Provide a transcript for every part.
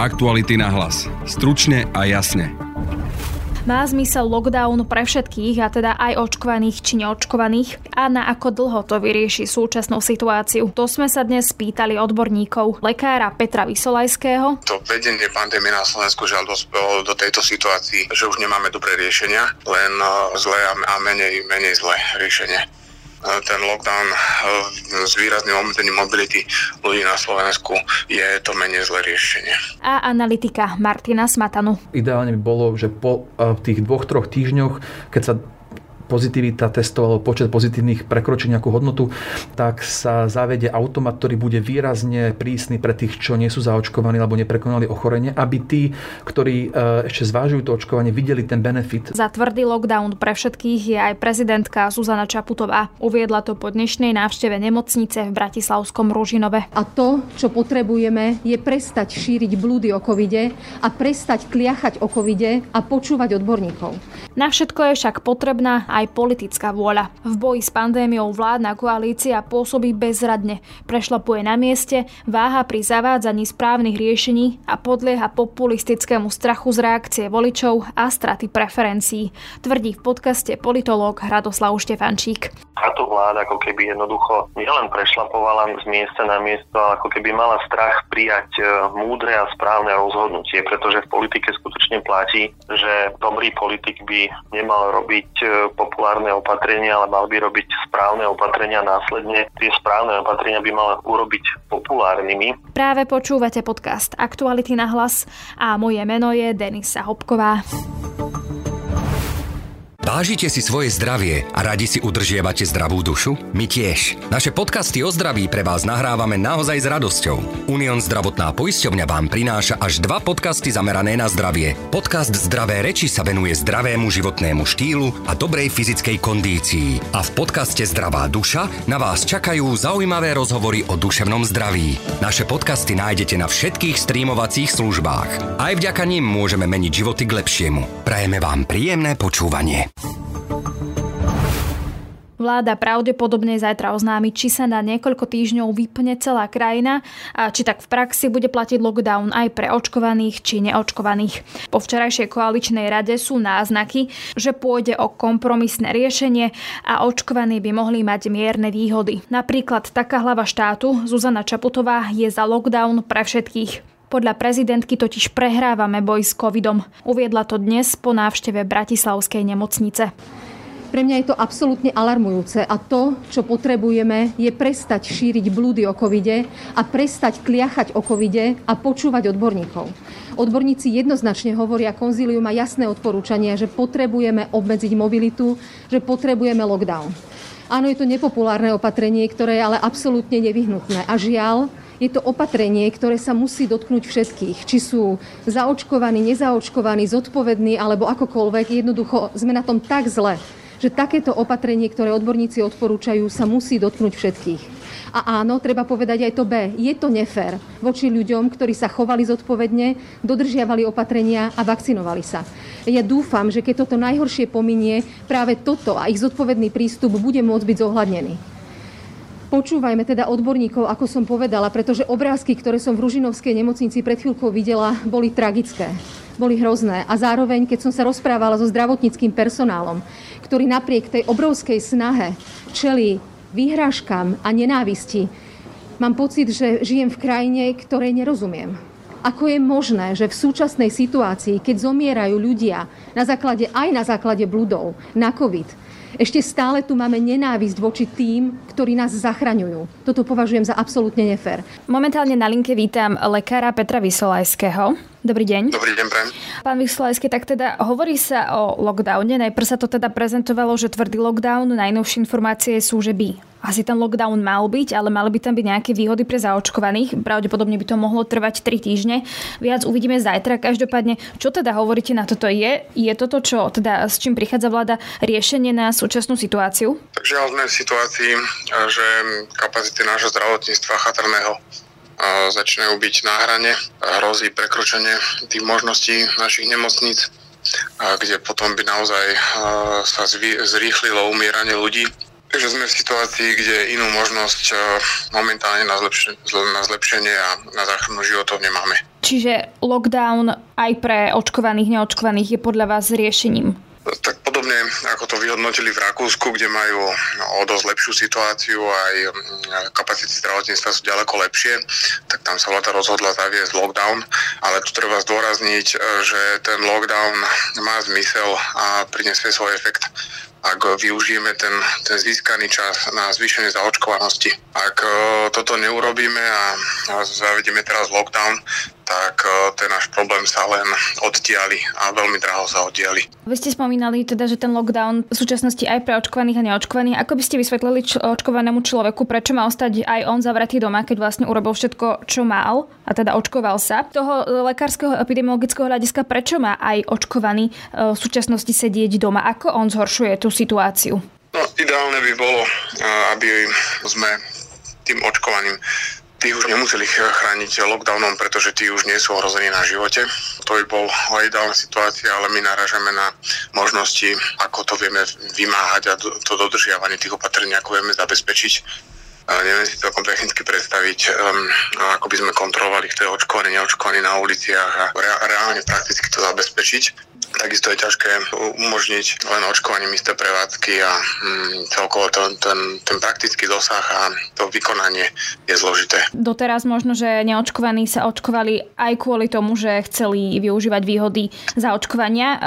Aktuality na hlas. Stručne a jasne. Má zmysel lockdown pre všetkých, a teda aj očkovaných či neočkovaných? A na ako dlho to vyrieši súčasnú situáciu? To sme sa dnes spýtali odborníkov. Lekára Petra Vysolajského. To vedenie pandémie na Slovensku žiaľ dospelo do tejto situácii, že už nemáme dobré riešenia, len eh, zlé a menej, menej zlé riešenie ten lockdown eh, s výrazným obmedzením mobility ľudí na Slovensku je to menej zlé riešenie. A analytika Martina Smatanu. Ideálne by bolo, že po eh, tých dvoch, troch týždňoch, keď sa pozitivita testov alebo počet pozitívnych prekročí nejakú hodnotu, tak sa zavede automat, ktorý bude výrazne prísny pre tých, čo nie sú zaočkovaní alebo neprekonali ochorenie, aby tí, ktorí e, ešte zvážujú to očkovanie, videli ten benefit. Za tvrdý lockdown pre všetkých je aj prezidentka Zuzana Čaputová. Uviedla to po dnešnej návšteve nemocnice v Bratislavskom Ružinove. A to, čo potrebujeme, je prestať šíriť blúdy o covide a prestať kliachať o covide a počúvať odborníkov. Na všetko je však potrebná aj politická vôľa. V boji s pandémiou vládna koalícia pôsobí bezradne, prešlapuje na mieste, váha pri zavádzaní správnych riešení a podlieha populistickému strachu z reakcie voličov a straty preferencií, tvrdí v podcaste politológ Hradoslav Štefančík. Táto vláda ako keby jednoducho nielen prešlapovala z miesta na miesto, ale ako keby mala strach prijať e, múdre a správne rozhodnutie, pretože v politike skutočne platí, že dobrý politik by nemal robiť e, populárne opatrenia, ale mal by robiť správne opatrenia následne. Tie správne opatrenia by mal urobiť populárnymi. Práve počúvate podcast Aktuality na hlas a moje meno je Denisa Hopková. Vážite si svoje zdravie a radi si udržiavate zdravú dušu? My tiež. Naše podcasty o zdraví pre vás nahrávame naozaj s radosťou. Unión zdravotná poisťovňa vám prináša až dva podcasty zamerané na zdravie. Podcast Zdravé reči sa venuje zdravému životnému štýlu a dobrej fyzickej kondícii. A v podcaste Zdravá duša na vás čakajú zaujímavé rozhovory o duševnom zdraví. Naše podcasty nájdete na všetkých streamovacích službách. Aj vďaka nim môžeme meniť životy k lepšiemu. Prajeme vám príjemné počúvanie. Vláda pravdepodobne zajtra oznámi, či sa na niekoľko týždňov vypne celá krajina a či tak v praxi bude platiť lockdown aj pre očkovaných či neočkovaných. Po včerajšej koaličnej rade sú náznaky, že pôjde o kompromisné riešenie a očkovaní by mohli mať mierne výhody. Napríklad taká hlava štátu Zuzana Čaputová je za lockdown pre všetkých. Podľa prezidentky totiž prehrávame boj s covidom. Uviedla to dnes po návšteve Bratislavskej nemocnice. Pre mňa je to absolútne alarmujúce a to, čo potrebujeme, je prestať šíriť blúdy o covide a prestať kliachať o covide a počúvať odborníkov. Odborníci jednoznačne hovoria, konzíliu má jasné odporúčania, že potrebujeme obmedziť mobilitu, že potrebujeme lockdown. Áno, je to nepopulárne opatrenie, ktoré je ale absolútne nevyhnutné. A žiaľ, je to opatrenie, ktoré sa musí dotknúť všetkých. Či sú zaočkovaní, nezaočkovaní, zodpovední alebo akokoľvek. Jednoducho sme na tom tak zle, že takéto opatrenie, ktoré odborníci odporúčajú, sa musí dotknúť všetkých. A áno, treba povedať aj to B. Je to nefér voči ľuďom, ktorí sa chovali zodpovedne, dodržiavali opatrenia a vakcinovali sa. Ja dúfam, že keď toto najhoršie pominie, práve toto a ich zodpovedný prístup bude môcť byť zohľadnený. Počúvajme teda odborníkov, ako som povedala, pretože obrázky, ktoré som v Ružinovskej nemocnici pred chvíľkou videla, boli tragické boli hrozné. A zároveň, keď som sa rozprávala so zdravotníckým personálom, ktorý napriek tej obrovskej snahe čeli výhražkám a nenávisti, mám pocit, že žijem v krajine, ktorej nerozumiem. Ako je možné, že v súčasnej situácii, keď zomierajú ľudia na základe, aj na základe bludov na COVID, ešte stále tu máme nenávisť voči tým, ktorí nás zachraňujú. Toto považujem za absolútne nefér. Momentálne na linke vítam lekára Petra Vysolajského. Dobrý deň. Dobrý deň, prajem. Pán Vysolajský, tak teda hovorí sa o lockdowne. Najprv sa to teda prezentovalo, že tvrdý lockdown. Najnovšie informácie sú, že by asi ten lockdown mal byť, ale mali by tam byť nejaké výhody pre zaočkovaných. Pravdepodobne by to mohlo trvať 3 týždne. Viac uvidíme zajtra. Každopádne, čo teda hovoríte na toto? Je, je toto, čo teda s čím prichádza vláda, riešenie na súčasnú situáciu? Takže sme v situácii, že kapacity nášho zdravotníctva chatrného začínajú byť na hrane. Hrozí prekročenie tých možností našich nemocníc, kde potom by naozaj sa zrýchlilo umieranie ľudí Takže sme v situácii, kde inú možnosť e, momentálne na, zlepšenie, na zlepšenie a na záchranu životov nemáme. Čiže lockdown aj pre očkovaných, neočkovaných je podľa vás riešením? Tak podobne ako to vyhodnotili v Rakúsku, kde majú no, o dosť lepšiu situáciu aj mm, kapacity zdravotníctva sú ďaleko lepšie, tak tam sa vláda rozhodla zaviesť lockdown, ale tu treba zdôrazniť, e, že ten lockdown má zmysel a prinesie svoj efekt ak využijeme ten, ten získaný čas na zvýšenie zaočkovanosti. Ak e, toto neurobíme a, zavedieme teraz lockdown, tak e, ten náš problém sa len oddiali a veľmi draho sa oddiali. Vy ste spomínali teda, že ten lockdown v súčasnosti aj pre očkovaných a neočkovaných. Ako by ste vysvetlili č- očkovanému človeku, prečo má ostať aj on zavretý doma, keď vlastne urobil všetko, čo mal, a teda očkoval sa? Toho lekárskeho epidemiologického hľadiska, prečo má aj očkovaný e, v súčasnosti sedieť doma? Ako on zhoršuje tú situáciu? No, ideálne by bolo, e, aby sme tým očkovaným tí už nemuseli chrániť lockdownom, pretože tí už nie sú ohrození na živote. To by bol ideálna situácia, ale my naražame na možnosti, ako to vieme vymáhať a to dodržiavanie tých opatrení, ako vieme zabezpečiť. Neviem si celkom technicky predstaviť, um, ako by sme kontrolovali, kto je očkovaný, neočkovaný na uliciach a reálne prakticky to zabezpečiť. Takisto je ťažké umožniť len očkovaním isté prevádzky a mm, celkovo to, ten, ten praktický dosah a to vykonanie je zložité. Doteraz možno, že neočkovaní sa očkovali aj kvôli tomu, že chceli využívať výhody zaočkovania. E,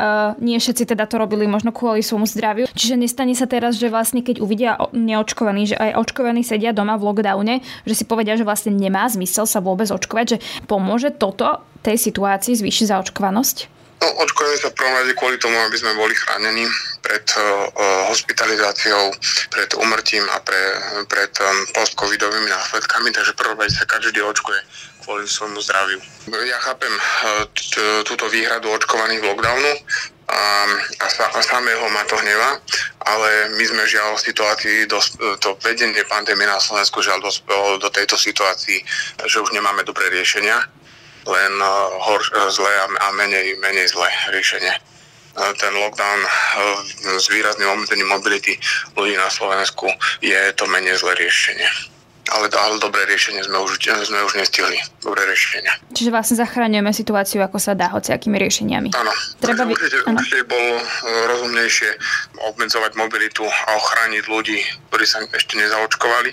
nie všetci teda to robili možno kvôli svojmu zdraviu. Čiže nestane sa teraz, že vlastne keď uvidia neočkovaní, že aj očkovaní sedia doma v lockdowne, že si povedia, že vlastne nemá zmysel sa vôbec očkovať, že pomôže toto tej situácii zvýšiť zaočkovanosť? No, očkujeme sa v prvom rade kvôli tomu, aby sme boli chránení pred uh, hospitalizáciou, pred umrtím a pre, pred um, post-covidovými následkami, takže prvom rade sa každý očkuje kvôli svojmu zdraviu. Ja chápem túto výhradu očkovaných lockdownu a, a, a samého ma to hneva, ale my sme žiaľ v situácii, dos, to vedenie pandémie na Slovensku žiaľ dospelo do tejto situácii, že už nemáme dobré riešenia len eh, hor, eh, zlé a menej, menej zlé riešenie. Eh, ten lockdown s výrazným obmedzením mobility ľudí na Slovensku je to menej zlé riešenie. Ale, ale dobré riešenie sme už, sme už nestihli. Dobré riešenie. Čiže vlastne zachraňujeme situáciu, ako sa dá, hociakými riešeniami. Áno. Treba by... určite, určite bolo rozumnejšie obmedzovať mobilitu a ochrániť ľudí, ktorí sa ešte nezaočkovali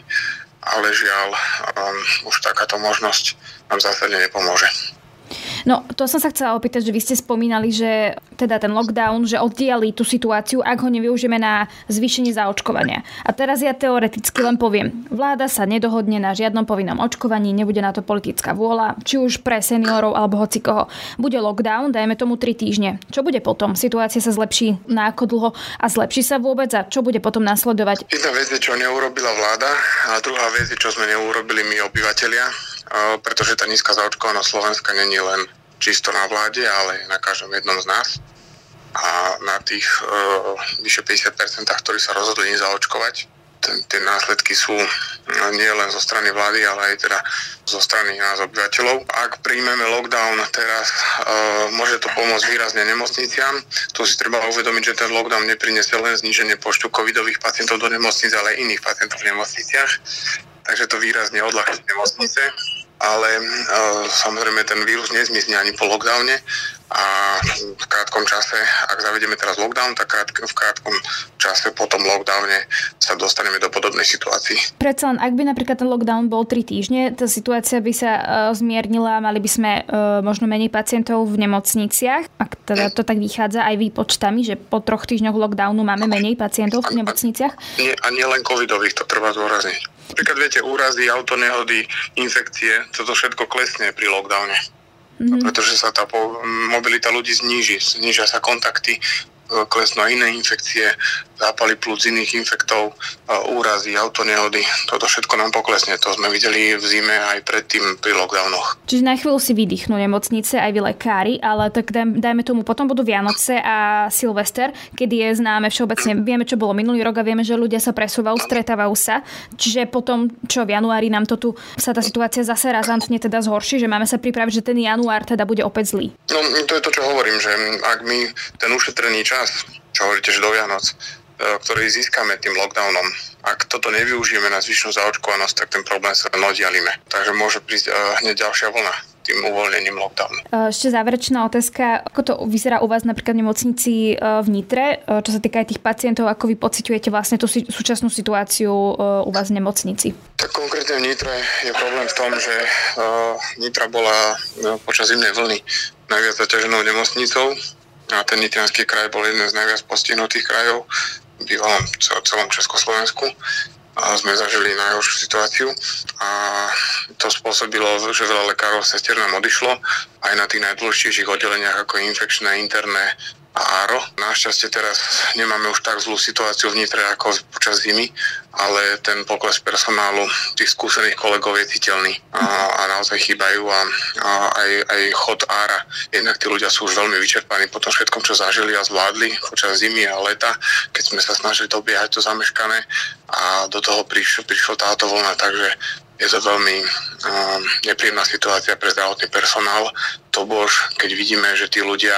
ale žiaľ, um, už takáto možnosť nám zásadne nepomôže. No, to som sa chcela opýtať, že vy ste spomínali, že teda ten lockdown, že oddiali tú situáciu, ak ho nevyužijeme na zvýšenie zaočkovania. A teraz ja teoreticky len poviem, vláda sa nedohodne na žiadnom povinnom očkovaní, nebude na to politická vôľa, či už pre seniorov alebo hoci koho. Bude lockdown, dajme tomu 3 týždne. Čo bude potom? Situácia sa zlepší na ako dlho a zlepší sa vôbec a čo bude potom nasledovať? Jedna vec je, čo neurobila vláda a druhá vec je, čo sme neurobili my obyvateľia, pretože tá nízka zaočkovanosť Slovenska není len čisto na vláde, ale na každom jednom z nás. A na tých uh, vyše 50%, ktorí sa rozhodli nezaočkovať, tie následky sú nie len zo strany vlády, ale aj teda zo strany nás obyvateľov. Ak príjmeme lockdown teraz, uh, môže to pomôcť výrazne nemocniciam. Tu si treba uvedomiť, že ten lockdown nepriniesie len zníženie počtu covidových pacientov do nemocnic, ale aj iných pacientov v nemocniciach. Takže to výrazne odľahčí nemocnice ale uh, samozrejme ten vírus nezmizne ani po lockdowne a v krátkom čase, ak zavedieme teraz lockdown, tak v krátkom čase po tom lockdowne sa dostaneme do podobnej situácii. Predsa len, ak by napríklad ten lockdown bol 3 týždne, tá situácia by sa uh, zmiernila, mali by sme uh, možno menej pacientov v nemocniciach, ak teda to tak vychádza aj výpočtami, že po troch týždňoch lockdownu máme menej pacientov v nemocniciach? Nie, a nie len covidových, to treba zdôrazniť. Napríklad viete, úrazy, autonehody, infekcie, toto všetko klesne pri lockdowne. Mm-hmm. Pretože sa tá mobilita ľudí zníži, znížia sa kontakty, klesnú aj iné infekcie, zápaly plúc iných infektov, úrazy, autonehody. Toto všetko nám poklesne. To sme videli v zime aj predtým pri lockdownoch. Čiže na chvíľu si vydýchnú nemocnice aj vy lekári, ale tak dajme tomu, potom budú Vianoce a Silvester, kedy je známe všeobecne, vieme, čo bolo minulý rok a vieme, že ľudia sa presúvajú, stretávajú sa. Čiže potom, čo v januári nám to tu sa tá situácia zase razantne teda zhorší, že máme sa pripraviť, že ten január teda bude opäť zlý. No to je to, čo hovorím, že ak my ten ušetrený čas, čo hovoríte, že do Vianoc, ktorý získame tým lockdownom. Ak toto nevyužijeme na zvyšnú zaočkovanosť, tak ten problém sa nodialíme. Takže môže prísť hneď ďalšia vlna tým uvoľnením lockdownu. Ešte záverečná otázka. Ako to vyzerá u vás napríklad v nemocnici v Nitre, čo sa týka aj tých pacientov, ako vy pociťujete vlastne tú súčasnú situáciu u vás v nemocnici? Tak konkrétne v Nitre je problém v tom, že Nitra bola počas zimnej vlny najviac zaťaženou nemocnicou a ten Nitrianský kraj bol jeden z najviac postihnutých krajov v bývalom celom Československu. A sme zažili najhoršiu situáciu. A to spôsobilo, že veľa lekárov sestier nám odišlo. Aj na tých najdôležitejších oddeleniach ako infekčné, interné Áro. Našťastie teraz nemáme už tak zlú situáciu v Nitre ako počas zimy, ale ten pokles personálu tých skúsených kolegov je citeľný a, a naozaj chýbajú a, a aj, aj chod Ára. Jednak tí ľudia sú už veľmi vyčerpaní po tom všetkom, čo zažili a zvládli počas zimy a leta, keď sme sa snažili dobiehať to zameškané a do toho prišlo, prišlo táto vlna, takže je to veľmi uh, nepríjemná situácia pre zdravotný personál. To bož, keď vidíme, že tí ľudia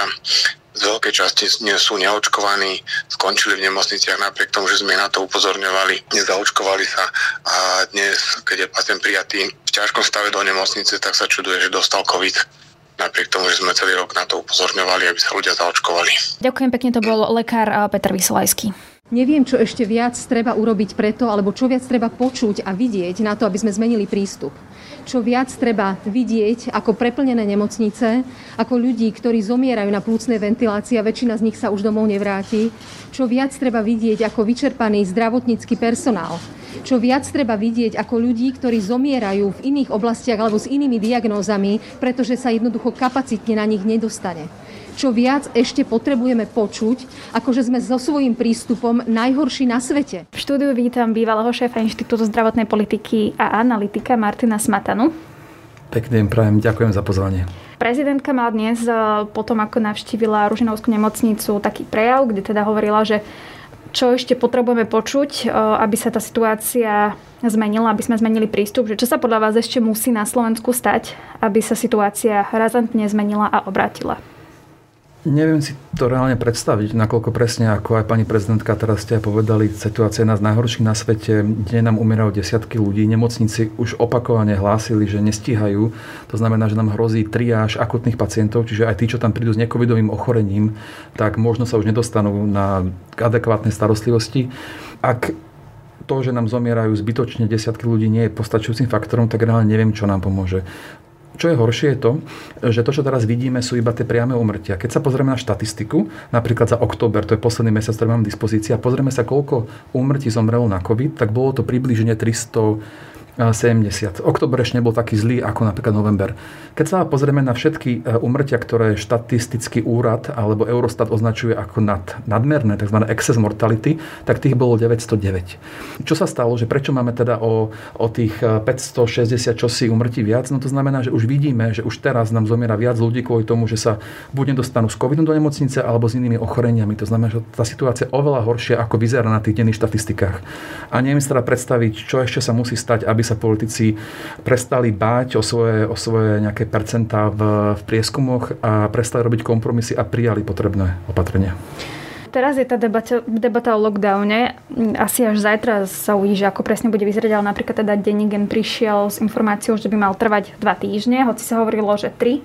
z veľkej časti nie sú neočkovaní, skončili v nemocniciach napriek tomu, že sme na to upozorňovali, nezaočkovali sa a dnes, keď je pacient prijatý v ťažkom stave do nemocnice, tak sa čuduje, že dostal COVID napriek tomu, že sme celý rok na to upozorňovali, aby sa ľudia zaočkovali. Ďakujem pekne, to bol lekár Peter Vysolajský. Neviem, čo ešte viac treba urobiť preto, alebo čo viac treba počuť a vidieť na to, aby sme zmenili prístup čo viac treba vidieť ako preplnené nemocnice, ako ľudí, ktorí zomierajú na plúcnej ventilácii a väčšina z nich sa už domov nevráti, čo viac treba vidieť ako vyčerpaný zdravotnícky personál, čo viac treba vidieť ako ľudí, ktorí zomierajú v iných oblastiach alebo s inými diagnózami, pretože sa jednoducho kapacitne na nich nedostane čo viac ešte potrebujeme počuť, ako že sme so svojím prístupom najhorší na svete. V štúdiu vítam bývalého šéfa Inštitútu zdravotnej politiky a analytika Martina Smatanu. Pekný prajem, ďakujem za pozvanie. Prezidentka mala dnes, e, potom ako navštívila Ružinovskú nemocnicu, taký prejav, kde teda hovorila, že čo ešte potrebujeme počuť, e, aby sa tá situácia zmenila, aby sme zmenili prístup, že čo sa podľa vás ešte musí na Slovensku stať, aby sa situácia razantne zmenila a obratila? Neviem si to reálne predstaviť, nakoľko presne, ako aj pani prezidentka teraz ste aj povedali, situácia je nás najhorších na svete, denne nám umierajú desiatky ľudí, nemocníci už opakovane hlásili, že nestíhajú, to znamená, že nám hrozí triáž akutných pacientov, čiže aj tí, čo tam prídu s necovidovým ochorením, tak možno sa už nedostanú na adekvátne starostlivosti. Ak to, že nám zomierajú zbytočne desiatky ľudí, nie je postačujúcim faktorom, tak reálne neviem, čo nám pomôže. Čo je horšie je to, že to, čo teraz vidíme, sú iba tie priame umrtia. Keď sa pozrieme na štatistiku, napríklad za október, to je posledný mesiac, ktorý mám v dispozícii, a pozrieme sa, koľko úmrtí zomrelo na COVID, tak bolo to približne 300 70. Oktober ešte nebol taký zlý ako napríklad november. Keď sa pozrieme na všetky umrtia, ktoré štatistický úrad alebo Eurostat označuje ako nad, nadmerné, tzv. excess mortality, tak tých bolo 909. Čo sa stalo, že prečo máme teda o, o tých 560 čosi umrtí viac? No to znamená, že už vidíme, že už teraz nám zomiera viac ľudí kvôli tomu, že sa buď nedostanú s covidom do nemocnice alebo s inými ochoreniami. To znamená, že tá situácia je oveľa horšia, ako vyzerá na tých denných štatistikách. A neviem si teda predstaviť, čo ešte sa musí stať, aby aby sa politici prestali báť o svoje, o svoje nejaké percentá v, v prieskumoch a prestali robiť kompromisy a prijali potrebné opatrenia. Teraz je tá debata, debata o lockdowne. Asi až zajtra sa uvidí, že ako presne bude vyzerať, ale napríklad teda Denigen prišiel s informáciou, že by mal trvať dva týždne, hoci sa hovorilo, že tri.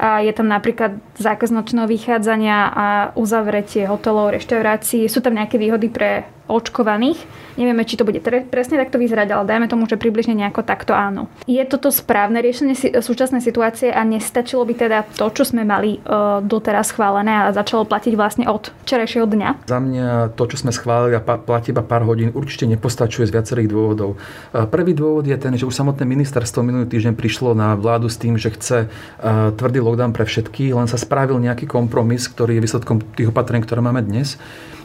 A je tam napríklad zákaz nočného vychádzania a uzavretie hotelov, reštaurácií. Sú tam nejaké výhody pre očkovaných. Nevieme, či to bude presne takto vyzerať, ale dajme tomu, že približne nejako takto áno. Je toto správne riešenie súčasnej situácie a nestačilo by teda to, čo sme mali uh, doteraz schválené a začalo platiť vlastne od včerajšieho dňa? Za mňa to, čo sme schválili a platí iba pár hodín, určite nepostačuje z viacerých dôvodov. Uh, prvý dôvod je ten, že už samotné ministerstvo minulý týždeň prišlo na vládu s tým, že chce uh, tvrdý lockdown pre všetkých, len sa spravil nejaký kompromis, ktorý je výsledkom tých opatrení, ktoré máme dnes.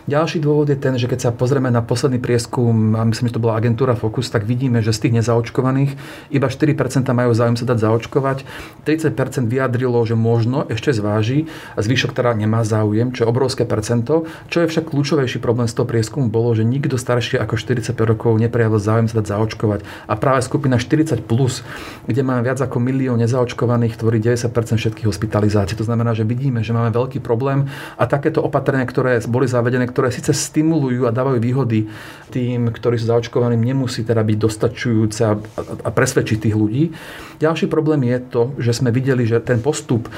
Ďalší dôvod je ten, že keď sa pozrieme na posledný prieskum, a myslím, že to bola agentúra Focus, tak vidíme, že z tých nezaočkovaných iba 4% majú záujem sa dať zaočkovať, 30% vyjadrilo, že možno ešte zváži, a zvyšok teda nemá záujem, čo je obrovské percento. Čo je však kľúčovejší problém z toho prieskumu bolo, že nikto starší ako 45 rokov neprejavil záujem sa dať zaočkovať. A práve skupina 40+, plus, kde máme viac ako milión nezaočkovaných, tvorí 90% všetkých hospitalizácií. To znamená, že vidíme, že máme veľký problém a takéto opatrenia, ktoré boli zavedené, ktoré síce stimulujú a dávajú výhody tým, ktorí sú zaočkovaní, nemusí teda byť dostačujúce a, a presvedčiť tých ľudí. Ďalší problém je to, že sme videli, že ten postup, e,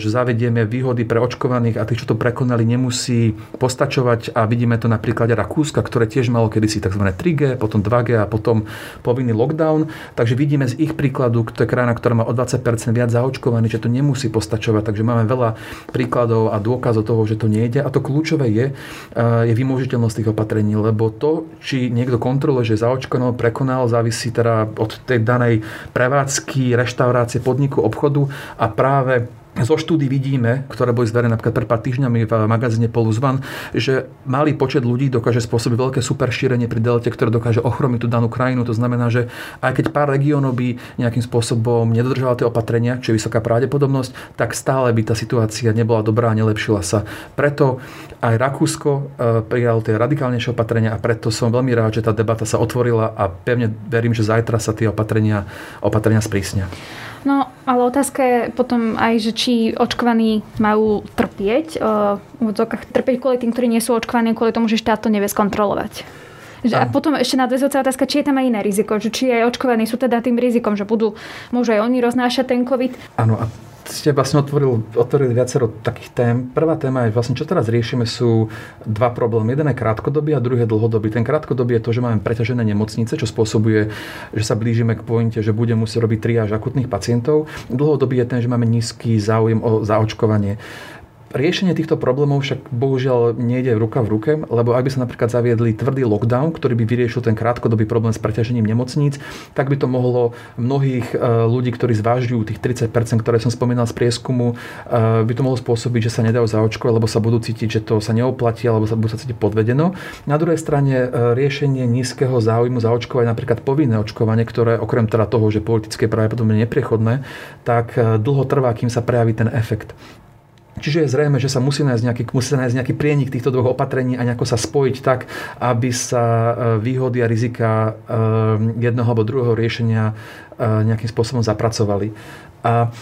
že zavedieme výhody pre očkovaných a tých, čo to prekonali, nemusí postačovať a vidíme to na príklade Rakúska, ktoré tiež malo kedysi tzv. 3G, potom 2G a potom povinný lockdown. Takže vidíme z ich príkladu, to je krajina, ktorá má o 20% viac zaočkovaných, že to nemusí postačovať. Takže máme veľa príkladov a dôkazov toho, že to nejde. A to kľúčové je, je vymožiteľnosť tých opatrení, lebo to či niekto kontroluje, že zaočkoval, prekonal, závisí teda od tej danej prevádzky, reštaurácie, podniku, obchodu a práve zo štúdy vidíme, ktoré boli zverené napríklad pred pár týždňami v magazíne Polus One, že malý počet ľudí dokáže spôsobiť veľké super šírenie pri delte, ktoré dokáže ochromiť tú danú krajinu. To znamená, že aj keď pár regiónov by nejakým spôsobom nedodržala tie opatrenia, čo je vysoká pravdepodobnosť, tak stále by tá situácia nebola dobrá a nelepšila sa. Preto aj Rakúsko e, prijalo tie radikálnejšie opatrenia a preto som veľmi rád, že tá debata sa otvorila a pevne verím, že zajtra sa tie opatrenia, opatrenia sprísnia. No, ale otázka je potom aj, že či očkovaní majú trpieť, uh, trpieť kvôli tým, ktorí nie sú očkovaní, kvôli tomu, že štát to nevie skontrolovať. Že, a potom ešte nadväzujúca otázka, či je tam aj iné riziko, že či aj očkovaní sú teda tým rizikom, že budú, môžu aj oni roznášať ten COVID. Áno, a ste vlastne otvorili, otvorili viacero takých tém. Prvá téma je vlastne, čo teraz riešime, sú dva problémy. Jeden je krátkodobý a druhý je dlhodobý. Ten krátkodobý je to, že máme preťažené nemocnice, čo spôsobuje, že sa blížime k pointe, že bude musieť robiť triáž akutných pacientov. Dlhodobý je ten, že máme nízky záujem o zaočkovanie. Riešenie týchto problémov však bohužiaľ nejde ruka v ruke, lebo ak by sa napríklad zaviedli tvrdý lockdown, ktorý by vyriešil ten krátkodobý problém s preťažením nemocníc, tak by to mohlo mnohých e, ľudí, ktorí zvážujú tých 30%, ktoré som spomínal z prieskumu, e, by to mohlo spôsobiť, že sa nedajú zaočkovať, lebo sa budú cítiť, že to sa neoplatí, alebo sa budú sa cítiť podvedeno. Na druhej strane e, riešenie nízkeho záujmu zaočkovať napríklad povinné očkovanie, ktoré okrem teda toho, že politické pravdepodobne nepriechodné, tak dlho trvá, kým sa prejaví ten efekt. Čiže je zrejme, že sa musí nájsť nejaký, musí nájsť nejaký prienik týchto dvoch opatrení a nejako sa spojiť tak, aby sa e, výhody a rizika e, jedného alebo druhého riešenia e, nejakým spôsobom zapracovali. A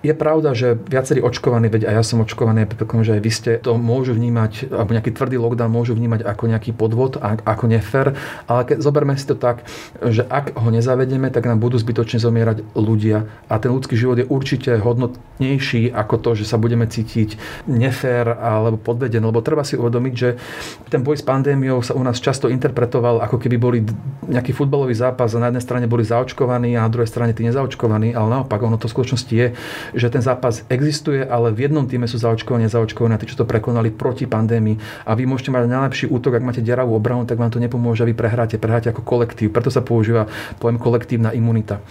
je pravda, že viacerí očkovaní, veď aj ja som očkovaný, predpokladám, že aj vy ste to môžu vnímať, alebo nejaký tvrdý lockdown môžu vnímať ako nejaký podvod, ako nefer, ale keď zoberme si to tak, že ak ho nezavedeme, tak nám budú zbytočne zomierať ľudia. A ten ľudský život je určite hodnotnejší ako to, že sa budeme cítiť nefer alebo podvedený, lebo treba si uvedomiť, že ten boj s pandémiou sa u nás často interpretoval, ako keby boli nejaký futbalový zápas a na jednej strane boli zaočkovaní a na druhej strane tí nezaočkovaní, ale naopak ono to v skutočnosti je, že ten zápas existuje, ale v jednom týme sú zaočkovaní a zaočkovaní tí, čo to prekonali proti pandémii. A vy môžete mať najlepší útok, ak máte deravú obranu, tak vám to nepomôže, vy prehráte, prehráte ako kolektív. Preto sa používa pojem kolektívna imunita.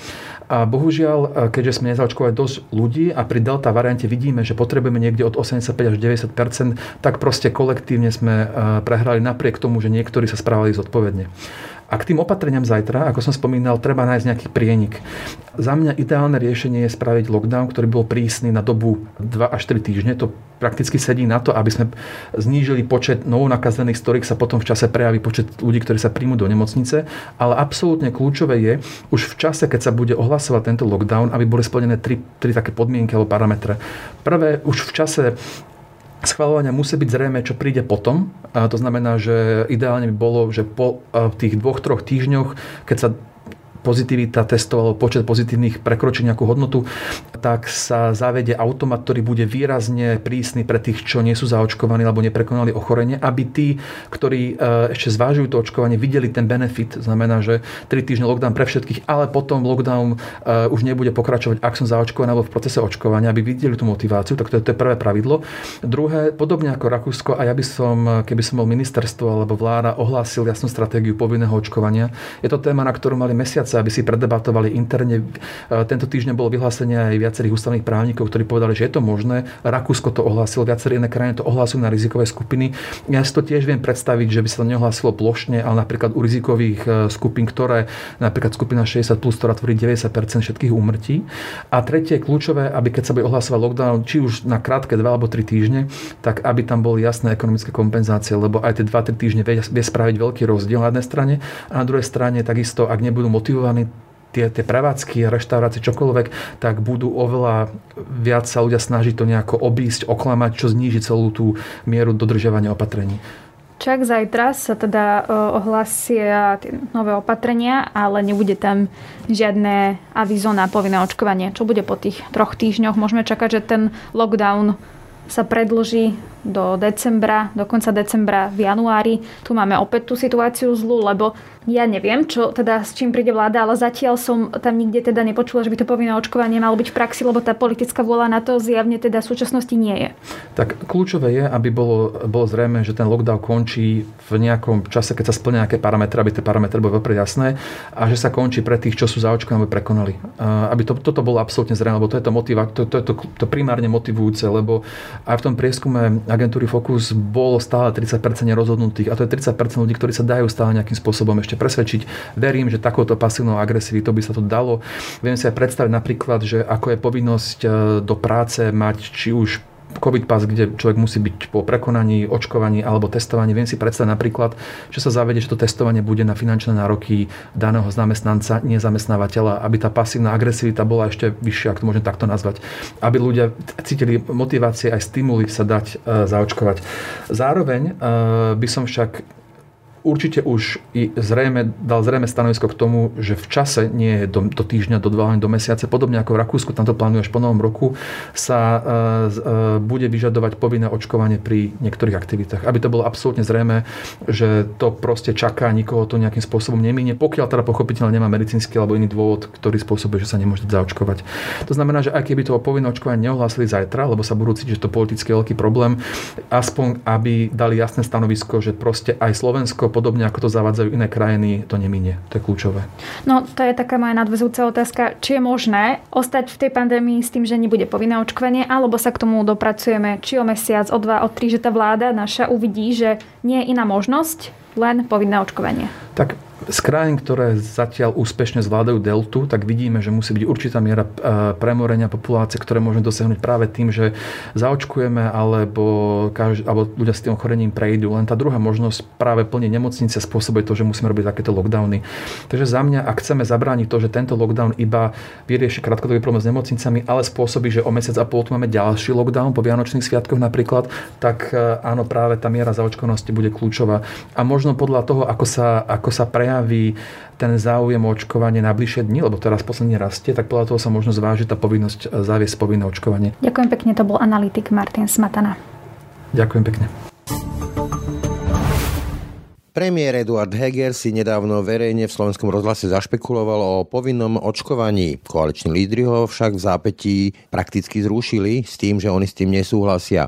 A bohužiaľ, keďže sme nezaočkovali dosť ľudí a pri delta variante vidíme, že potrebujeme niekde od 85 až 90% tak proste kolektívne sme e, prehrali napriek tomu, že niektorí sa správali zodpovedne. A k tým opatreniam zajtra, ako som spomínal, treba nájsť nejaký prienik. Za mňa ideálne riešenie je spraviť lockdown, ktorý bol prísny na dobu 2 až 3 týždne. To prakticky sedí na to, aby sme znížili počet novonakazených, z ktorých sa potom v čase prejaví počet ľudí, ktorí sa príjmu do nemocnice. Ale absolútne kľúčové je už v čase, keď sa bude ohlasovať tento lockdown, aby boli splnené tri, tri také podmienky alebo parametre. Prvé, už v čase schvalovania musí byť zrejme, čo príde potom. A to znamená, že ideálne by bolo, že po tých dvoch, troch týždňoch, keď sa pozitivita testov alebo počet pozitívnych prekročí nejakú hodnotu, tak sa zavede automat, ktorý bude výrazne prísny pre tých, čo nie sú zaočkovaní alebo neprekonali ochorenie, aby tí, ktorí e, ešte zvážujú to očkovanie, videli ten benefit. Znamená, že 3 týždne lockdown pre všetkých, ale potom lockdown e, už nebude pokračovať, ak som zaočkovaný alebo v procese očkovania, aby videli tú motiváciu. Tak to je, to je prvé pravidlo. Druhé, podobne ako Rakúsko, a ja by som, keby som bol ministerstvo alebo vláda, ohlásil jasnú stratégiu povinného očkovania. Je to téma, na ktorú mali mesiac mesiace, aby si predebatovali interne. E, tento týždeň bolo vyhlásenie aj viacerých ústavných právnikov, ktorí povedali, že je to možné. Rakúsko to ohlásilo, viaceré iné krajiny to ohlasujú na rizikové skupiny. Ja si to tiež viem predstaviť, že by sa to neohlásilo plošne, ale napríklad u rizikových e, skupín, ktoré napríklad skupina 60 plus, ktorá tvorí 90% všetkých úmrtí. A tretie je kľúčové, aby keď sa bude ohlasovať lockdown, či už na krátke 2 alebo 3 týždne, tak aby tam boli jasné ekonomické kompenzácie, lebo aj tie 2-3 týždne vie, vie spraviť veľký rozdiel na jednej strane a na druhej strane takisto, ak nebudú motivovať motivovaní tie, tie prevádzky, reštaurácie, čokoľvek, tak budú oveľa viac sa ľudia snažiť to nejako obísť, oklamať, čo zníži celú tú mieru dodržiavania opatrení. Čak zajtra sa teda ohlasia tie nové opatrenia, ale nebude tam žiadne avizo na povinné očkovanie. Čo bude po tých troch týždňoch? Môžeme čakať, že ten lockdown sa predlží do decembra, do konca decembra v januári. Tu máme opäť tú situáciu zlú, lebo ja neviem, čo teda s čím príde vláda, ale zatiaľ som tam nikde teda nepočula, že by to povinné očkovanie malo byť v praxi, lebo tá politická vôľa na to zjavne teda v súčasnosti nie je. Tak kľúčové je, aby bolo, bolo zrejme, že ten lockdown končí v nejakom čase, keď sa splnia nejaké parametre, aby tie parametre boli veľmi jasné a že sa končí pre tých, čo sú zaočkovaní, aby prekonali. Aby to, toto bolo absolútne zrejme, lebo to je to, motiva, to, to, to, to primárne motivujúce, lebo aj v tom prieskume agentúry Focus bolo stále 30% nerozhodnutých a to je 30% ľudí, ktorí sa dajú stále nejakým spôsobom ešte presvedčiť. Verím, že takouto pasívnou agresivitou by sa to dalo. Viem si aj predstaviť napríklad, že ako je povinnosť e, do práce mať či už COVID pas, kde človek musí byť po prekonaní, očkovaní alebo testovaní. Viem si predstaviť napríklad, že sa zavede, že to testovanie bude na finančné nároky daného zamestnanca, nezamestnávateľa, aby tá pasívna agresivita bola ešte vyššia, ak to môžem takto nazvať. Aby ľudia cítili motivácie aj stimuly sa dať e, zaočkovať. Zároveň e, by som však určite už i zrejme, dal zrejme stanovisko k tomu, že v čase, nie je do, do týždňa, do dva, do mesiace, podobne ako v Rakúsku, tam to až po novom roku, sa uh, uh, bude vyžadovať povinné očkovanie pri niektorých aktivitách. Aby to bolo absolútne zrejme, že to proste čaká, nikoho to nejakým spôsobom nemíne, pokiaľ teda pochopiteľne nemá medicínsky alebo iný dôvod, ktorý spôsobuje, že sa nemôže zaočkovať. To znamená, že aj keby to povinné očkovanie neohlásili zajtra, lebo sa budú cítiť, že to politicky veľký problém, aspoň aby dali jasné stanovisko, že proste aj Slovensko podobne ako to zavádzajú iné krajiny, to neminie. To je kľúčové. No, to je taká moja nadvezujúca otázka. Či je možné ostať v tej pandémii s tým, že nebude povinné očkovanie, alebo sa k tomu dopracujeme či o mesiac, o dva, o tri, že tá vláda naša uvidí, že nie je iná možnosť, len povinné očkovanie. Tak z krajín, ktoré zatiaľ úspešne zvládajú deltu, tak vidíme, že musí byť určitá miera e, premorenia populácie, ktoré môžeme dosiahnuť práve tým, že zaočkujeme alebo, každý, alebo ľudia s tým ochorením prejdú. Len tá druhá možnosť práve plne nemocnice spôsobuje to, že musíme robiť takéto lockdowny. Takže za mňa, ak chceme zabrániť to, že tento lockdown iba vyrieši krátkodobý problém s nemocnicami, ale spôsobí, že o mesiac a pol tu máme ďalší lockdown po Vianočných sviatkoch napríklad, tak e, áno, práve tá miera zaočkovanosti bude kľúčová. A možno podľa toho, ako sa, ako sa prejaví prejaví ten záujem o očkovanie na bližšie dni, lebo teraz posledne rastie, tak podľa toho sa možno zváži tá povinnosť e, zaviesť povinné očkovanie. Ďakujem pekne, to bol analytik Martin Smatana. Ďakujem pekne. Premiér Eduard Heger si nedávno verejne v slovenskom rozhlase zašpekuloval o povinnom očkovaní. Koaliční lídry ho však v zápätí prakticky zrušili s tým, že oni s tým nesúhlasia.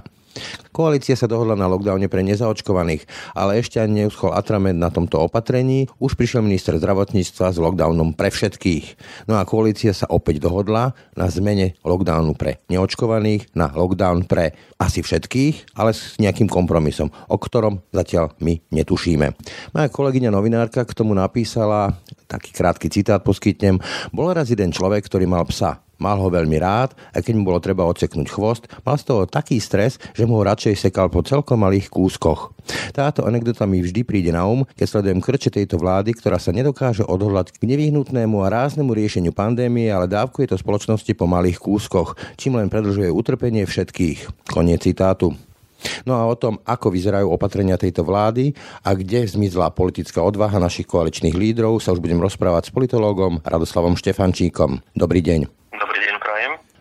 Koalícia sa dohodla na lockdowne pre nezaočkovaných, ale ešte ani neuschol atrament na tomto opatrení. Už prišiel minister zdravotníctva s lockdownom pre všetkých. No a koalícia sa opäť dohodla na zmene lockdownu pre neočkovaných na lockdown pre asi všetkých, ale s nejakým kompromisom, o ktorom zatiaľ my netušíme. Moja kolegyňa novinárka k tomu napísala taký krátky citát poskytnem. Bol raz jeden človek, ktorý mal psa Mal ho veľmi rád a keď mu bolo treba odseknúť chvost, mal z toho taký stres, že mu ho radšej sekal po celkom malých kúskoch. Táto anekdota mi vždy príde na um, keď sledujem krče tejto vlády, ktorá sa nedokáže odhodlať k nevyhnutnému a ráznemu riešeniu pandémie, ale dávkuje to spoločnosti po malých kúskoch, čím len predlžuje utrpenie všetkých. Koniec citátu. No a o tom, ako vyzerajú opatrenia tejto vlády a kde zmizla politická odvaha našich koaličných lídrov, sa už budem rozprávať s politológom Radoslavom Štefančíkom. Dobrý deň.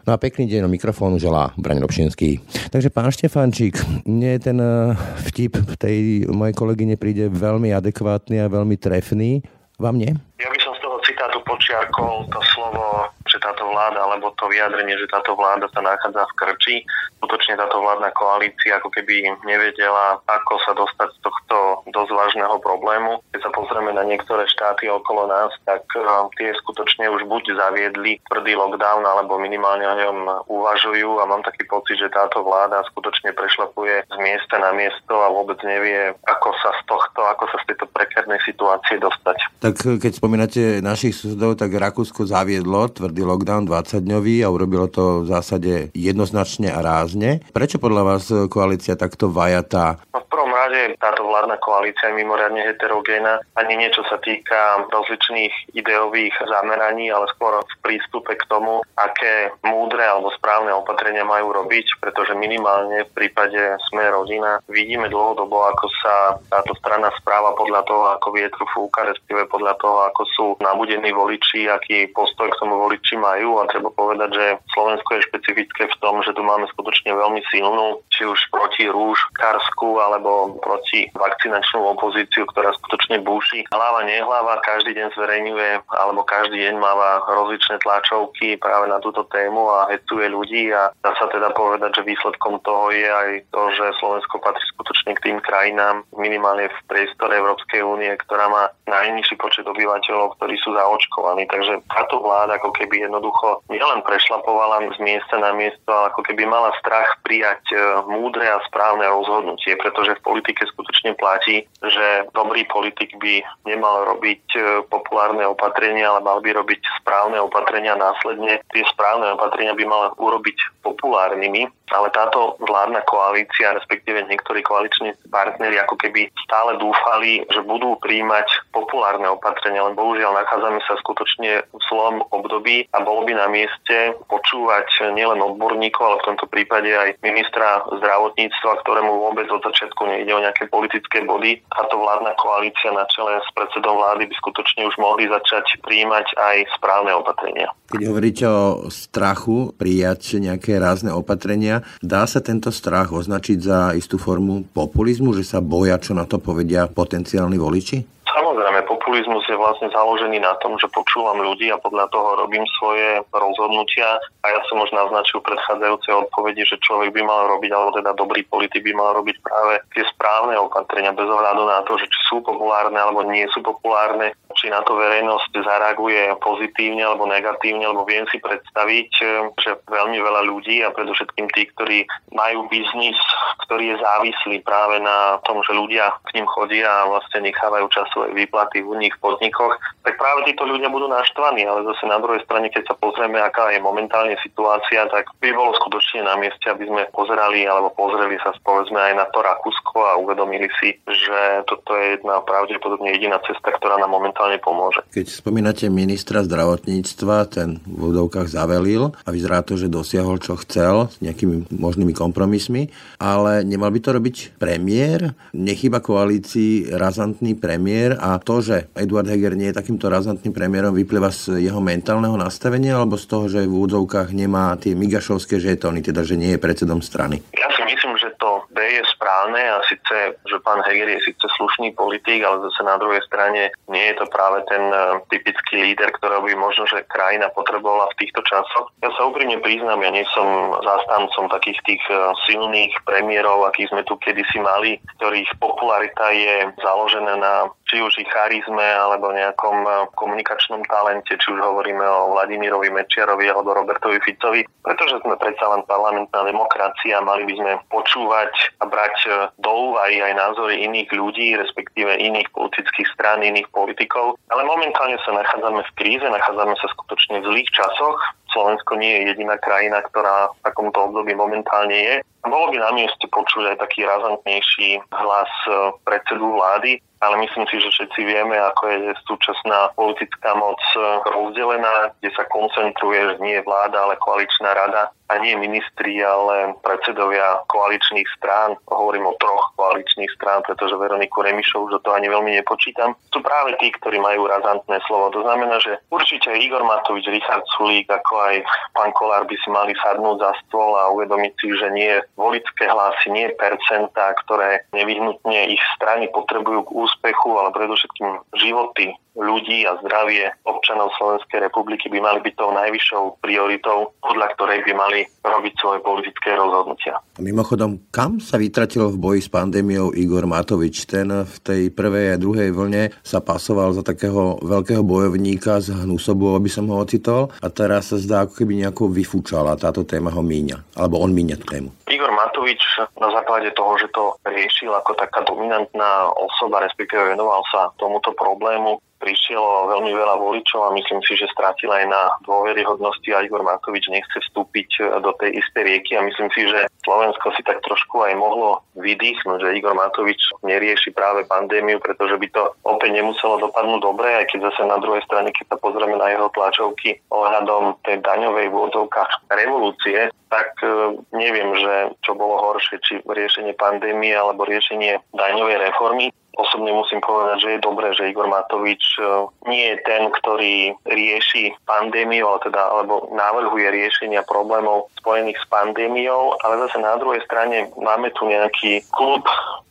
No a pekný deň, mikrofónu želá Braň Robšinský. Takže pán Štefančík, mne ten eh, vtip tej mojej kolegyne príde veľmi adekvátny a veľmi trefný. Vám nie? Ja by som z toho citátu počiarkol to slovo že táto vláda, alebo to vyjadrenie, že táto vláda sa nachádza v krči. Skutočne táto vládna koalícia ako keby nevedela, ako sa dostať z tohto dosť vážneho problému. Keď sa pozrieme na niektoré štáty okolo nás, tak e, tie skutočne už buď zaviedli tvrdý lockdown, alebo minimálne o ňom uvažujú a mám taký pocit, že táto vláda skutočne prešlapuje z miesta na miesto a vôbec nevie, ako sa z tohto, ako sa z tejto prekernej situácie dostať. Tak keď spomínate našich susedov, tak Rakúsko zaviedlo tvrdý tvrdý lockdown 20-dňový a urobilo to v zásade jednoznačne a rázne. Prečo podľa vás koalícia takto vajatá? No v prvom rade táto vládna koalícia je mimoriadne heterogénna. Ani niečo sa týka rozličných ideových zameraní, ale skôr v prístupe k tomu, aké múdre alebo správne opatrenia majú robiť, pretože minimálne v prípade Sme rodina vidíme dlhodobo, ako sa táto strana správa podľa toho, ako vietru fúka, respektíve podľa toho, ako sú nabudení voliči, aký postoj k tomu voliči majú a treba povedať, že Slovensko je špecifické v tom, že tu máme skutočne veľmi silnú, či už proti rúž, karsku alebo proti vakcinačnú opozíciu, ktorá skutočne búši. Hlava nehlava, každý deň zverejňuje alebo každý deň máva rozličné tlačovky práve na túto tému a hecuje ľudí a dá sa teda povedať, že výsledkom toho je aj to, že Slovensko patrí skutočne k tým krajinám minimálne v priestore Európskej únie, ktorá má najnižší počet obyvateľov, ktorí sú zaočkovaní. Takže táto vláda ako keby jednoducho nielen prešlapovala z miesta na miesto, ale ako keby mala strach prijať e, múdre a správne rozhodnutie, pretože v politike skutočne platí, že dobrý politik by nemal robiť e, populárne opatrenia, ale mal by robiť správne opatrenia následne. Tie správne opatrenia by mal urobiť populárnymi, ale táto vládna koalícia, respektíve niektorí koaliční partneri ako keby stále dúfali, že budú príjmať populárne opatrenia, len bohužiaľ nachádzame sa skutočne v zlom období a bolo by na mieste počúvať nielen odborníkov, ale v tomto prípade aj ministra zdravotníctva, ktorému vôbec od začiatku nejde o nejaké politické body. Táto vládna koalícia na čele s predsedom vlády by skutočne už mohli začať príjmať aj správne opatrenia. Keď hovoríte o strachu prijať nejaké rázne opatrenia, dá sa tento strach označiť za istú formu populizmu, že sa boja, čo na to povedia potenciálni voliči? Samozrejme, populizmus je vlastne založený na tom, že počúvam ľudí a podľa toho robím svoje rozhodnutia a ja som už naznačil predchádzajúce odpovedi, že človek by mal robiť, alebo teda dobrý politik by mal robiť práve tie správne opatrenia bez ohľadu na to, že či sú populárne alebo nie sú populárne, či na to verejnosť zareaguje pozitívne alebo negatívne, lebo viem si predstaviť, že veľmi veľa ľudí a predovšetkým tí, ktorí majú biznis, ktorý je závislý práve na tom, že ľudia k ním chodia a vlastne nechávajú času svoje výplaty v iných podnikoch, tak práve títo ľudia budú naštvaní, ale zase na druhej strane, keď sa pozrieme, aká je momentálne situácia, tak by bolo skutočne na mieste, aby sme pozerali alebo pozreli sa povedzme aj na to Rakúsko a uvedomili si, že toto je jedna pravdepodobne jediná cesta, ktorá nám momentálne pomôže. Keď spomínate ministra zdravotníctva, ten v údovkách zavelil a vyzerá to, že dosiahol, čo chcel s nejakými možnými kompromismi, ale nemal by to robiť premiér? Nechýba koalícii razantný premiér, premiér a to, že Eduard Heger nie je takýmto razantným premiérom, vyplýva z jeho mentálneho nastavenia alebo z toho, že v úvodzovkách nemá tie migašovské žetóny, teda že nie je predsedom strany? Ja si myslím, že to je správne a síce, že pán Heger je síce slušný politik, ale zase na druhej strane nie je to práve ten e, typický líder, ktorého by možno, že krajina potrebovala v týchto časoch. Ja sa úprimne priznám, ja nie som zástancom takých tých e, silných premiérov, akých sme tu kedysi mali, ktorých popularita je založená na či už ich charizme alebo nejakom eh, komunikačnom talente, či už hovoríme o Vladimirovi Mečiarovi alebo Robertovi Ficovi, pretože sme predsa len parlamentná demokracia, mali by sme počúvať a brať eh, do úvahy aj názory iných ľudí, respektíve iných politických strán, iných politikov. Ale momentálne sa nachádzame v kríze, nachádzame sa skutočne v zlých časoch. Slovensko nie je jediná krajina, ktorá v takomto období momentálne je. Bolo by na mieste počuť aj taký razantnejší hlas eh, predsedu vlády, ale myslím si, že všetci vieme, ako je súčasná politická moc rozdelená, kde sa koncentruje, že nie vláda, ale koaličná rada a nie ministri, ale predsedovia koaličných strán. Hovorím o troch koaličných strán, pretože Veroniku Remišov už toho ani veľmi nepočítam. Sú práve tí, ktorí majú razantné slovo. To znamená, že určite Igor Matovič, Richard Sulík, ako aj pán Kolár by si mali sadnúť za stôl a uvedomiť si, že nie volické hlasy, nie percentá, ktoré nevyhnutne ich strany potrebujú k úspechu, ale predovšetkým životy ľudí a zdravie občanov Slovenskej republiky by mali byť tou najvyššou prioritou, podľa ktorej by mali robiť svoje politické rozhodnutia. Mimochodom, kam sa vytratil v boji s pandémiou Igor Matovič? Ten v tej prvej a druhej vlne sa pasoval za takého veľkého bojovníka z hnusobu, aby som ho ocitol a teraz sa zdá, ako keby nejako vyfúčala táto téma ho míňa, alebo on míňa tému. Igor Matovič na základe toho, že to riešil ako taká dominantná osoba, respektíve venoval sa tomuto problému, prišielo veľmi veľa voličov a myslím si, že strátil aj na dôveryhodnosti a Igor Matovič nechce vstúpiť do tej istej rieky a myslím si, že Slovensko si tak trošku aj mohlo vydýchnuť, že Igor Matovič nerieši práve pandémiu, pretože by to opäť nemuselo dopadnúť dobre, aj keď zase na druhej strane, keď sa pozrieme na jeho tlačovky ohľadom tej daňovej vôdzovkách revolúcie, tak e, neviem, že čo bolo horšie, či riešenie pandémie alebo riešenie daňovej reformy. Osobne musím povedať, že je dobré, že Igor Matovič e, nie je ten, ktorý rieši pandémiu, ale teda, alebo navrhuje riešenia problémov spojených s pandémiou, ale zase na druhej strane máme tu nejaký klub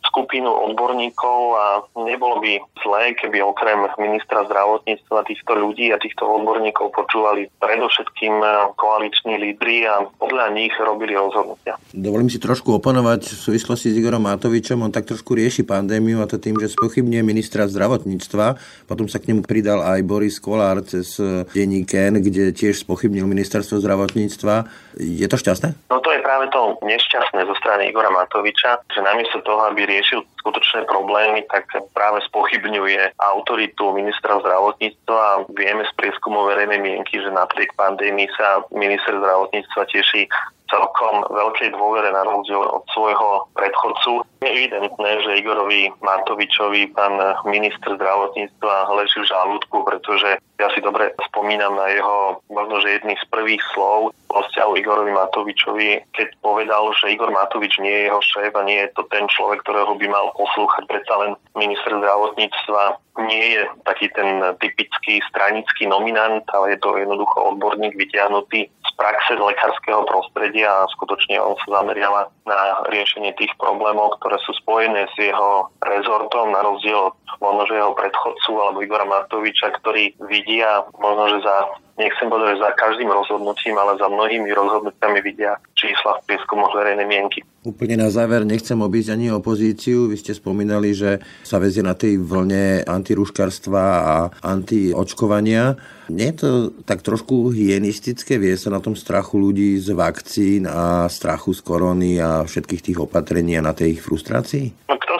skupinu odborníkov a nebolo by zlé, keby okrem ministra zdravotníctva týchto ľudí a týchto odborníkov počúvali predovšetkým e, koaliční lídry a podľa nich robili rozhodnutia. Dovolím si trošku oponovať v súvislosti s Igorom Matovičom. On tak trošku rieši pandémiu a to tým, že spochybňuje ministra zdravotníctva. Potom sa k nemu pridal aj Boris Kolár cez e, denní Ken, kde tiež spochybnil ministerstvo zdravotníctva. Je to šťastné? No to je práve to nešťastné zo strany Igora Matoviča, že namiesto toho, aby riešil skutočné problémy, tak práve spochybňuje autoritu ministra zdravotníctva vieme z prieskumu verejnej mienky, že napriek pandémii sa minister zdravotníctva teší celkom veľkej dôvere na rozdiel od svojho predchodcu. Je evidentné, že Igorovi Matovičovi pán minister zdravotníctva leží v žalúdku, pretože ja si dobre spomínam na jeho možno, že jedných z prvých slov o vzťahu Igorovi Matovičovi, keď povedal, že Igor Matovič nie je jeho šéf a nie je to ten človek, ktorého by mal poslúchať. Predsa len minister zdravotníctva nie je taký ten typický stranický nominant, ale je to jednoducho odborník vytiahnutý z praxe z lekárskeho prostredia a skutočne on sa zameriava na riešenie tých problémov, ktoré sú spojené s jeho rezortom, na rozdiel od možno, že jeho predchodcu alebo Igora Matoviča, ktorý vidia možno, že za nechcem povedať, že za každým rozhodnutím, ale za mnohými rozhodnutiami vidia čísla v prieskumoch verejnej mienky. Úplne na záver nechcem obísť ani opozíciu. Vy ste spomínali, že sa vezie na tej vlne antirúškarstva a antiočkovania. Nie je to tak trošku hyenistické? Vie sa na tom strachu ľudí z vakcín a strachu z korony a všetkých tých opatrení a na tej ich frustrácii? No, kto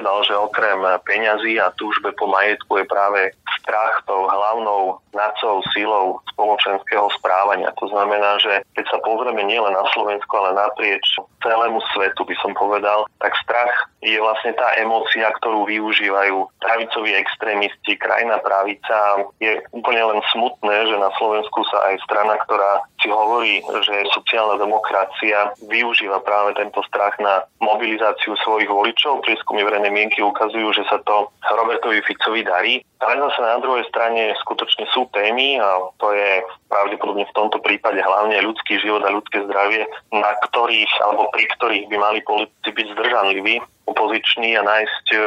povedal, že okrem peňazí a túžbe po majetku je práve strach tou hlavnou nacou sílou spoločenského správania. To znamená, že keď sa pozrieme nielen na Slovensku, ale naprieč celému svetu, by som povedal, tak strach je vlastne tá emócia, ktorú využívajú pravicoví extrémisti, krajná pravica. Je úplne len smutné, že na Slovensku sa aj strana, ktorá si hovorí, že sociálna demokracia využíva práve tento strach na mobilizáciu svojich voličov. Prieskumy verejnej mienky ukazujú, že sa to Robertovi Ficovi darí. Ale zase na druhej strane skutočne sú témy a to je pravdepodobne v tomto prípade hlavne ľudský život a ľudské zdravie, na ktorých alebo pri ktorých by mali politici byť zdržanliví opoziční a nájsť e,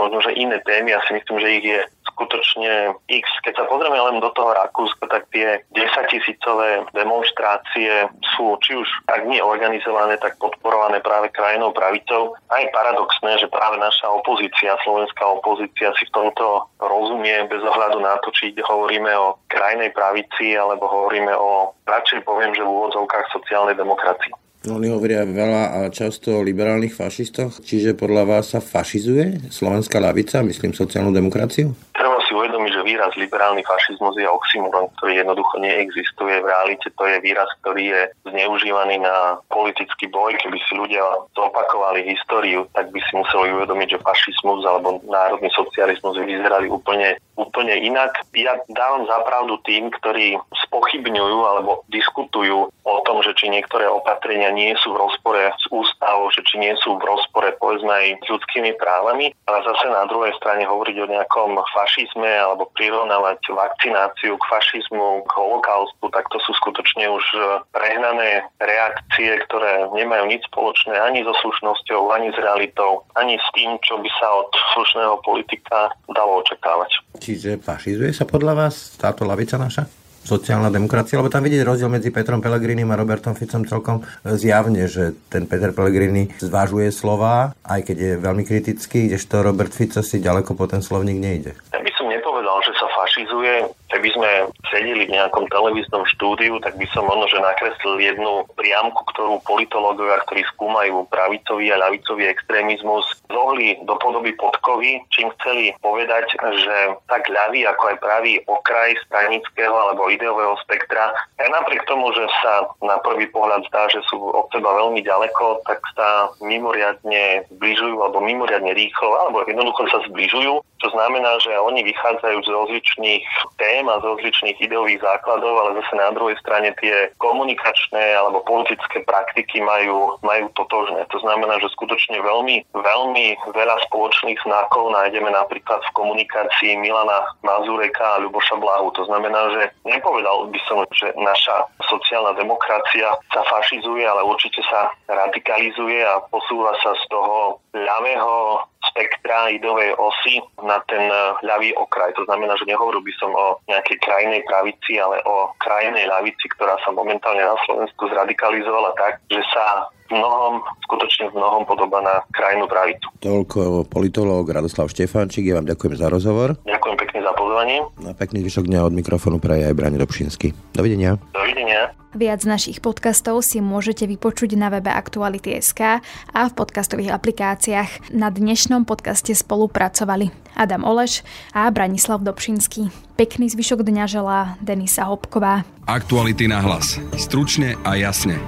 možno, že iné témy. Ja si myslím, že ich je skutočne x. Keď sa pozrieme len do toho Rakúska, tak tie 10 tisícové demonstrácie sú či už ak nie organizované, tak podporované práve krajinou pravicou. A je paradoxné, že práve naša opozícia, slovenská opozícia si v tomto rozumie bez ohľadu na to, či hovoríme o krajnej pravici alebo hovoríme o, radšej poviem, že v úvodzovkách sociálnej demokracii. Oni hovoria veľa a často o liberálnych fašistoch, čiže podľa vás sa fašizuje slovenská lavica, myslím sociálnu demokraciu? Treba si uvedomiť, že výraz liberálny fašizmus je oxymoron, ktorý jednoducho neexistuje. V realite to je výraz, ktorý je zneužívaný na politický boj. Keby si ľudia zopakovali históriu, tak by si museli uvedomiť, že fašizmus alebo národný socializmus vyzerali úplne úplne inak. Ja dávam zapravdu tým, ktorí spochybňujú alebo diskutujú o tom, že či niektoré opatrenia nie sú v rozpore s ústavou, že či nie sú v rozpore povedzme aj s ľudskými právami, ale zase na druhej strane hovoriť o nejakom fašizme alebo prirovnávať vakcináciu k fašizmu, k holokaustu, tak to sú skutočne už prehnané reakcie, ktoré nemajú nič spoločné ani so slušnosťou, ani s realitou, ani s tým, čo by sa od slušného politika dalo očakávať. Čiže fašizuje sa podľa vás táto lavica naša? Sociálna demokracia, lebo tam vidieť rozdiel medzi Petrom Pelegrinim a Robertom Ficom celkom zjavne, že ten Peter Pellegrini zvážuje slova, aj keď je veľmi kritický, kdežto Robert Fico si ďaleko po ten slovník nejde. Ja by som nepovedal, keby sme sedeli v nejakom televíznom štúdiu, tak by som možno, že nakreslil jednu priamku, ktorú politológovia, ktorí skúmajú pravicový a ľavicový extrémizmus, zohli do podoby podkovy, čím chceli povedať, že tak ľavý ako aj pravý okraj stranického alebo ideového spektra, aj napriek tomu, že sa na prvý pohľad zdá, že sú od seba veľmi ďaleko, tak sa mimoriadne zbližujú alebo mimoriadne rýchlo, alebo jednoducho sa zbližujú, čo znamená, že oni vychádzajú z rozličných tém a z rozličných ideových základov, ale zase na druhej strane tie komunikačné alebo politické praktiky majú, majú totožné. To znamená, že skutočne veľmi, veľmi veľa spoločných znakov nájdeme napríklad v komunikácii Milana Mazureka a Ľuboša Blahu. To znamená, že nepovedal by som, že naša sociálna demokracia sa fašizuje, ale určite sa radikalizuje a posúva sa z toho ľavého spektra idovej osy na ten ľavý okraj. To znamená, že nehovoril by som o nejakej krajnej pravici, ale o krajnej ľavici, ktorá sa momentálne na Slovensku zradikalizovala tak, že sa mnohom, skutočne v mnohom podoba na krajnú pravicu. Toľko politológ Radoslav Štefánčik, ja vám ďakujem za rozhovor. Ďakujem pekne za pozvanie. Na pekný zvyšok dňa od mikrofónu praje aj Brani Dobšinsky. Dovidenia. Dovidenia. Viac našich podcastov si môžete vypočuť na webe Aktuality.sk a v podcastových aplikáciách. Na dnešnom podcaste spolupracovali Adam Oleš a Branislav Dobšinský. Pekný zvyšok dňa želá Denisa Hopková. Aktuality na hlas. Stručne a jasne.